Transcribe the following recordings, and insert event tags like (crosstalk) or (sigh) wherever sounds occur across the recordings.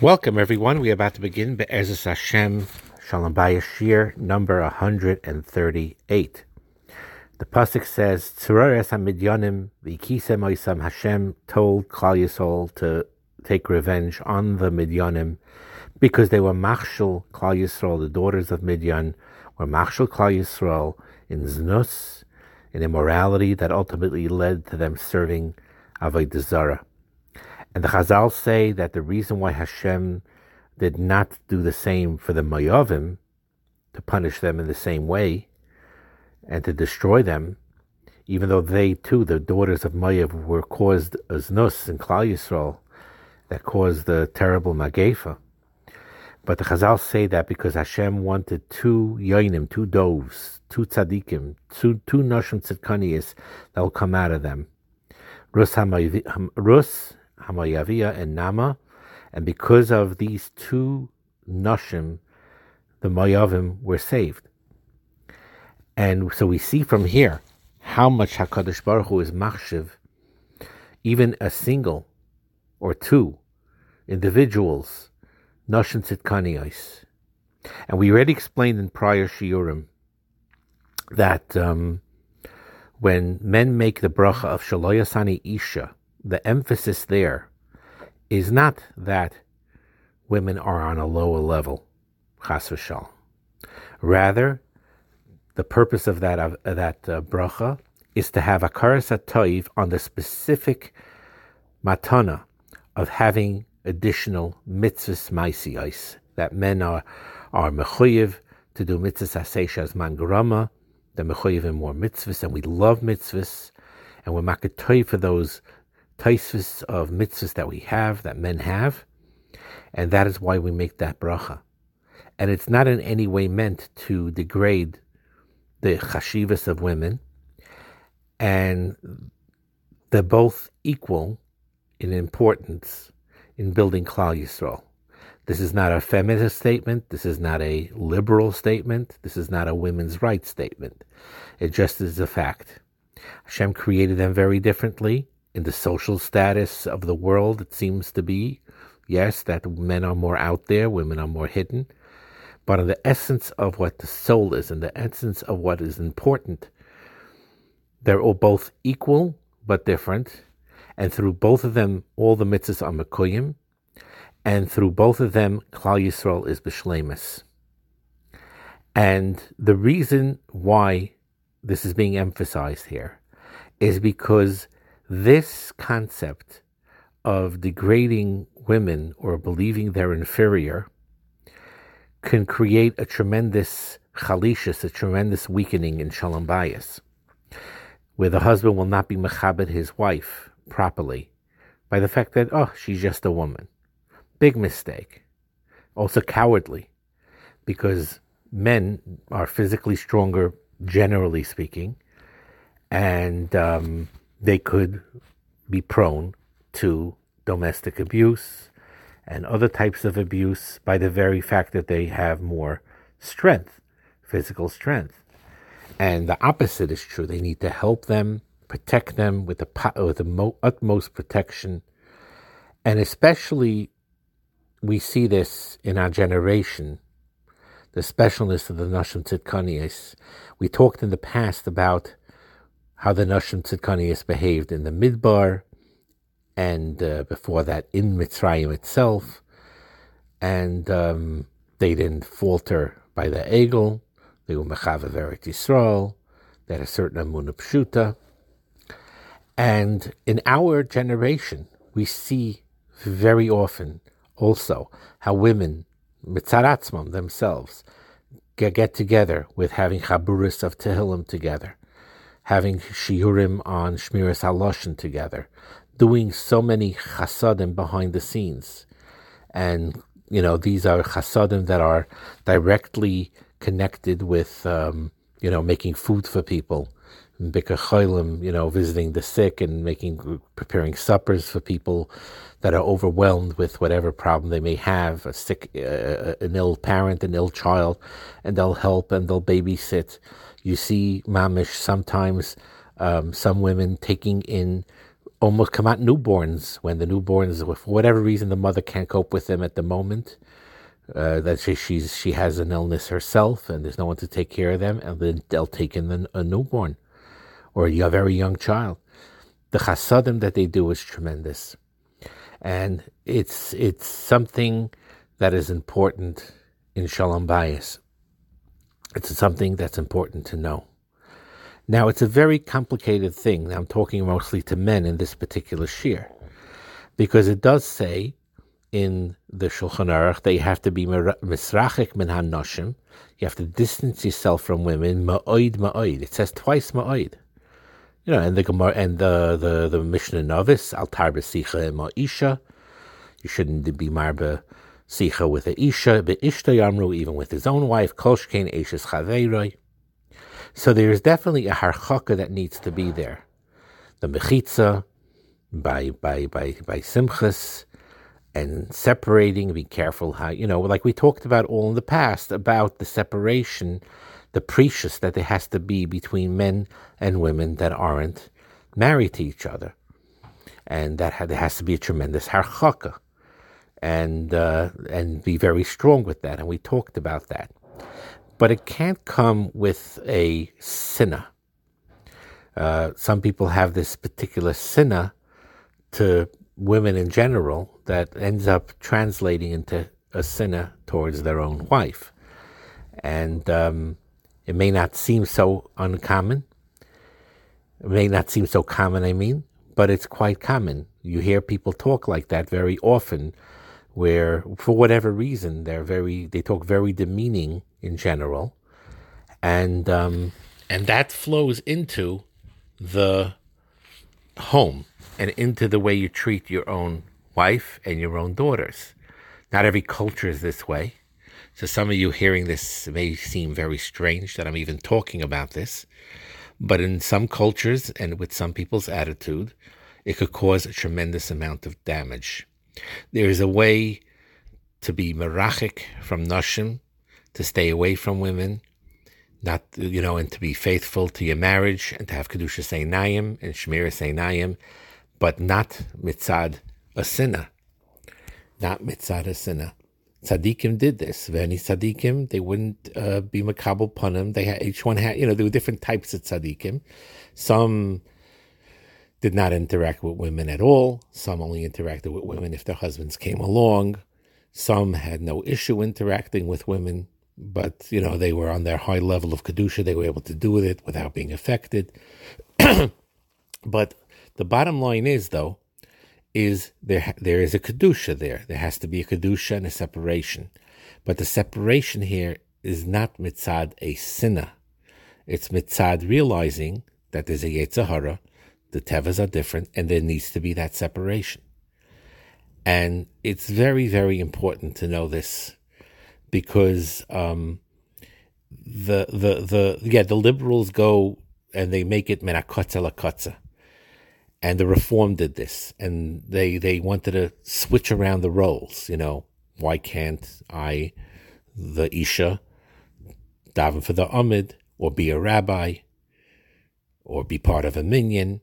Welcome, everyone. We are about to begin Be'ezus Hashem Shalom Bayashir, number 138. The Pasuk says, Tzureres HaMidyanim v'ikisem oisam Hashem told Klal Yisrael to take revenge on the Midyanim because they were Machshel Klal Yisrael, the daughters of Midyan, were Machshel Klal Yisrael in Znus, in immorality that ultimately led to them serving Avodah Zarah. And the Chazal say that the reason why Hashem did not do the same for the Mayavim, to punish them in the same way, and to destroy them, even though they too, the daughters of Mayav, were caused as Nus and Klal Yisrael, that caused the terrible Magefa. But the Chazal say that because Hashem wanted two Yoinim, two doves, two tzaddikim, two, two tzidkaniyas that will come out of them. Rus, Rus Hamayavia and Nama, and because of these two Nashim, the Mayavim were saved. And so we see from here how much Hakadosh Baruch Hu is machshiv, even a single or two individuals, Nashim Tzidkaniyos. And we already explained in prior shiurim that um, when men make the bracha of Shaloyasani Isha, the emphasis there is not that women are on a lower level, chas v'shal. Rather, the purpose of that of, that uh, bracha is to have a karas toiv on the specific matana of having additional mitzvahs maisiyos that men are are mechuyev to do mitzvahs aseishas mangrama, the mechuyev in more mitzvahs, and we love mitzvahs, and we're makatoy for those taisvis of mitzvahs that we have, that men have, and that is why we make that bracha. And it's not in any way meant to degrade the chashivas of women, and they're both equal in importance in building Klal Yisrael. This is not a feminist statement. This is not a liberal statement. This is not a women's rights statement. It just is a fact. Hashem created them very differently in the social status of the world, it seems to be. Yes, that men are more out there, women are more hidden. But in the essence of what the soul is, in the essence of what is important, they're all both equal but different. And through both of them, all the mitzvahs are mekuyim. And through both of them, Klal Yisrael is b'shlemus. And the reason why this is being emphasized here is because this concept of degrading women or believing they're inferior can create a tremendous chalishis, a tremendous weakening in shalom bayis, where the husband will not be mechabed his wife properly by the fact that, oh, she's just a woman. Big mistake. Also cowardly, because men are physically stronger, generally speaking, and um, they could be prone to domestic abuse and other types of abuse by the very fact that they have more strength, physical strength. And the opposite is true. They need to help them, protect them with the, uh, with the utmost protection. And especially, we see this in our generation, the specialness of the Nashim Tzidkaniyas. We talked in the past about how the Nashim Tzidkaniyas behaved in the Midbar, and uh, before that in Mitzrayim itself, and um, they didn't falter by the Egel. They were Mechava Veret Yisrael. They had a certain Amunah Pshuta. And in our generation, we see very often also how women, mitzaratzmam themselves, get, get together with having chaburis of Tehillim together having shiurim on Shmiras Haloshin together, doing so many chasadim behind the scenes. And, you know, these are chasadim that are directly connected with, um, you know, making food for people. You know, visiting the sick and making, preparing suppers for people that are overwhelmed with whatever problem they may have, a sick, uh, an ill parent, an ill child, and they'll help and they'll babysit you see mamish sometimes um, some women taking in almost come out newborns when the newborns, for whatever reason, the mother can't cope with them at the moment. Uh, that she she's she has an illness herself and there's no one to take care of them, and then they'll take in a newborn or a very young child. The chasadim that they do is tremendous, and it's it's something that is important in shalom bayis. It's something that's important to know. Now, it's a very complicated thing. I'm talking mostly to men in this particular shir, because it does say in the Shulchan Aruch that you have to be misrachik min hanoshim. You have to distance yourself from women. Ma'oid ma'oid. It says twice ma'oid. You know, and the Gemara and the the the Mishnah novice altar b'sicha ma'isha. You shouldn't be marba sicha with a isha, but ishta yamru even with his own wife. Kolshkein eshes chaveiroi. So there is definitely a harchaka that needs to be there. The mechitza by by by by simchas and separating. Be careful how you know, like we talked about all in the past about the separation, the precious that there has to be between men and women that aren't married to each other, and that there has to be a tremendous harchaka, and uh, and be very strong with that. And we talked about that but it can't come with a sinah. Uh, some people have this particular sinah to women in general that ends up translating into a sinah towards their own wife. And um, it may not seem so uncommon. It may not seem so common, I mean, but it's quite common. You hear people talk like that very often, where for whatever reason they're very they talk very demeaning in general, and um, and that flows into the home and into the way you treat your own wife and your own daughters. Not every culture is this way. So some of you hearing this may seem very strange that I'm even talking about this. But in some cultures and with some people's attitude, it could cause a tremendous amount of damage. There is a way to be merachik from nashim to stay away from women, not you know, and to be faithful to your marriage and to have kedusha seinayim and shmira seinayim, but not mitzad a sinah, not mitzad a sinah. Tzaddikim did this. Any tzaddikim, they wouldn't uh, be makabel panim. They had each one had, you know, there were different types of tzaddikim. Some did not interact with women at all. Some only interacted with women if their husbands came along. Some had no issue interacting with women but you know they were on their high level of kedusha. They were able to do with it without being affected. (clears throat) but the bottom line is, though, is there there is a kedusha there. There has to be a kedusha and a separation, but the separation here is not mitzad a sinah. It's mitzad realizing that there's a yetzahara, the tevas are different, and there needs to be that separation. And it's very, very important to know this because um, the the the yeah the liberals go and they make it menakotza lakotza, and the reform did this, and they they wanted to switch around the roles. You know, why can't I, the isha, daven for the amid or be a rabbi, or be part of a minyan,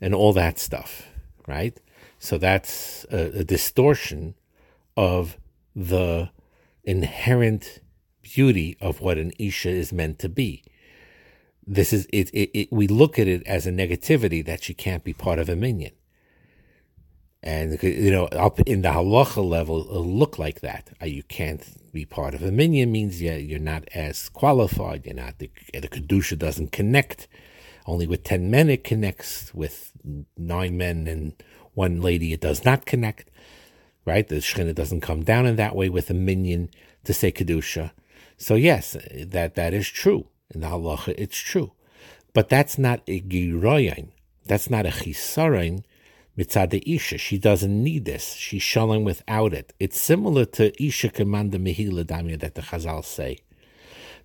and all that stuff, right? So that's a, a distortion of the inherent beauty of what an isha is meant to be. This is it, it, it, We look at it as a negativity that she can't be part of a minyan, and you know, up in the halacha level, it'll look like that. Uh, you can't be part of a minyan means yeah, you're not as qualified. You're not the, the kedusha doesn't connect. Only with ten men it connects. With nine men and one lady, it does not connect right? The Shekhinah doesn't come down in that way with a minyan to say Kedusha. So yes, that, that is true. In the halacha, it's true. But that's not a giroyin. That's not a chisarin mitzad isha. She doesn't need this. She's shalom without it. It's similar to isha kamanda mehila that the Chazal say.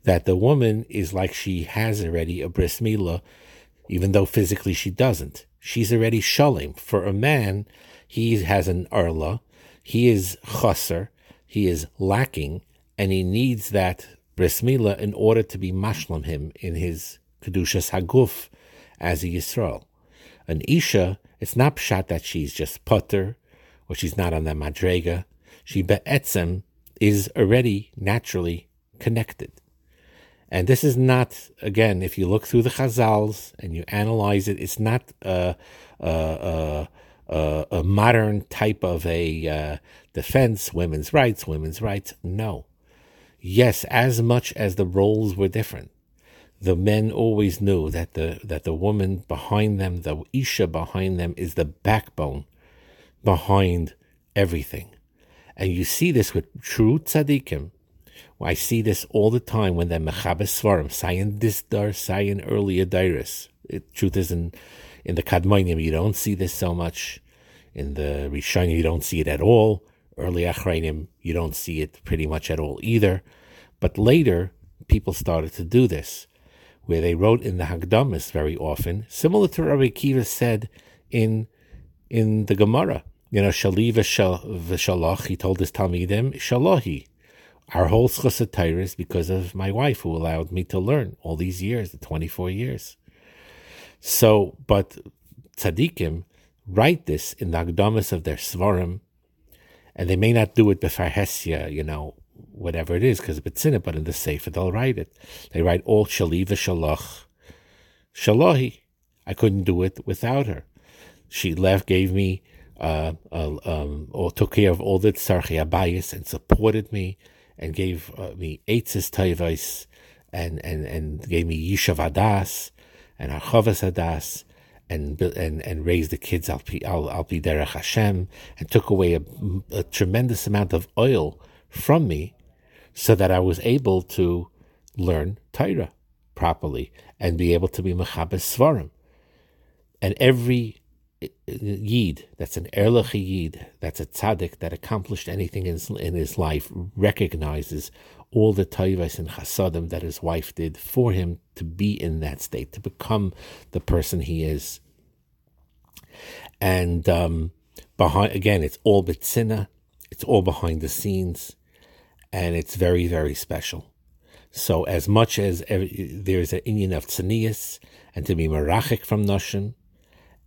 That the woman is like she has already a bris milah, even though physically she doesn't. She's already shalom. For a man, he has an arla, he is chaser, he is lacking, and he needs that bris in order to be mashlam him in his kedushas haguf as a Yisrael. An isha It's not pshat that she's just putter or she's not on the madrega. She be'etzem is already naturally connected. And this is not, again, if you look through the Chazals and you analyze it, it's not a, a, a, a modern type of a uh, defense, women's rights, women's rights. No. Yes, as much as the roles were different, the men always knew that the that the woman behind them, the isha behind them, is the backbone behind everything. And you see this with true tzaddikim. I see this all the time when they're mechabes svarim, sayin disdar, sayin earlier dairis. Truth is in, in the kadmonim, you don't see this so much. In the Rishonim, you don't see it at all. Early Acharonim, you don't see it pretty much at all either. But later, people started to do this, where they wrote in the Hagdamis very often, similar to Rabbi Kiva said in in the Gemara. You know, Shali v'shalach, he told his Talmidim, Shalahi. Our whole schus is because of my wife who allowed me to learn all these years, the 24 years. So, but tzaddikim write this in the Agdamas of their Svarim, and they may not do it b'farhesia, you know, whatever it is, because it's in it, but in the Sefer they'll write it. They write all Shali v'shalach. Shalahi. I couldn't do it without her. She left, gave me uh, uh, um, or took care of all the tzarchi abayis and supported me and gave uh, me eitzes tayvais and, and, and gave me yishav adas and archavas adas and and and raised the kids al al derech Hashem and took away a, a, tremendous amount of oil from me so that I was able to learn Torah properly and be able to be mechabes svarim. And every eh, Yid, that's an Erlich Yid, that's a tzaddik that accomplished anything in in his life, recognizes all the taivas and chasadim that his wife did for him to be in that state, to become the person he is. And um, behind, again, it's all bitzina, it's all behind the scenes, and it's very, very special. So, as much as every, there's an inyan of tzanias and to be marachik from Noshim,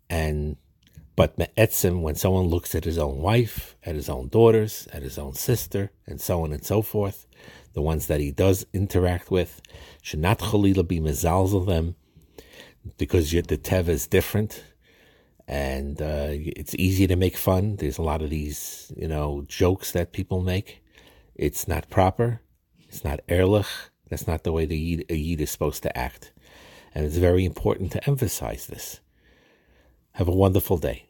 and but me'etzim, when someone looks at his own wife, at his own daughters, at his own sister, and so on and so forth, the ones that he does interact with, should not chalila be mezalzel them, because the tev is different, and uh, it's easy to make fun. There's a lot of these, you know, jokes that people make. It's not proper. It's not erlich. That's not the way the yid, a yid is supposed to act. And it's very important to emphasize this. Have a wonderful day.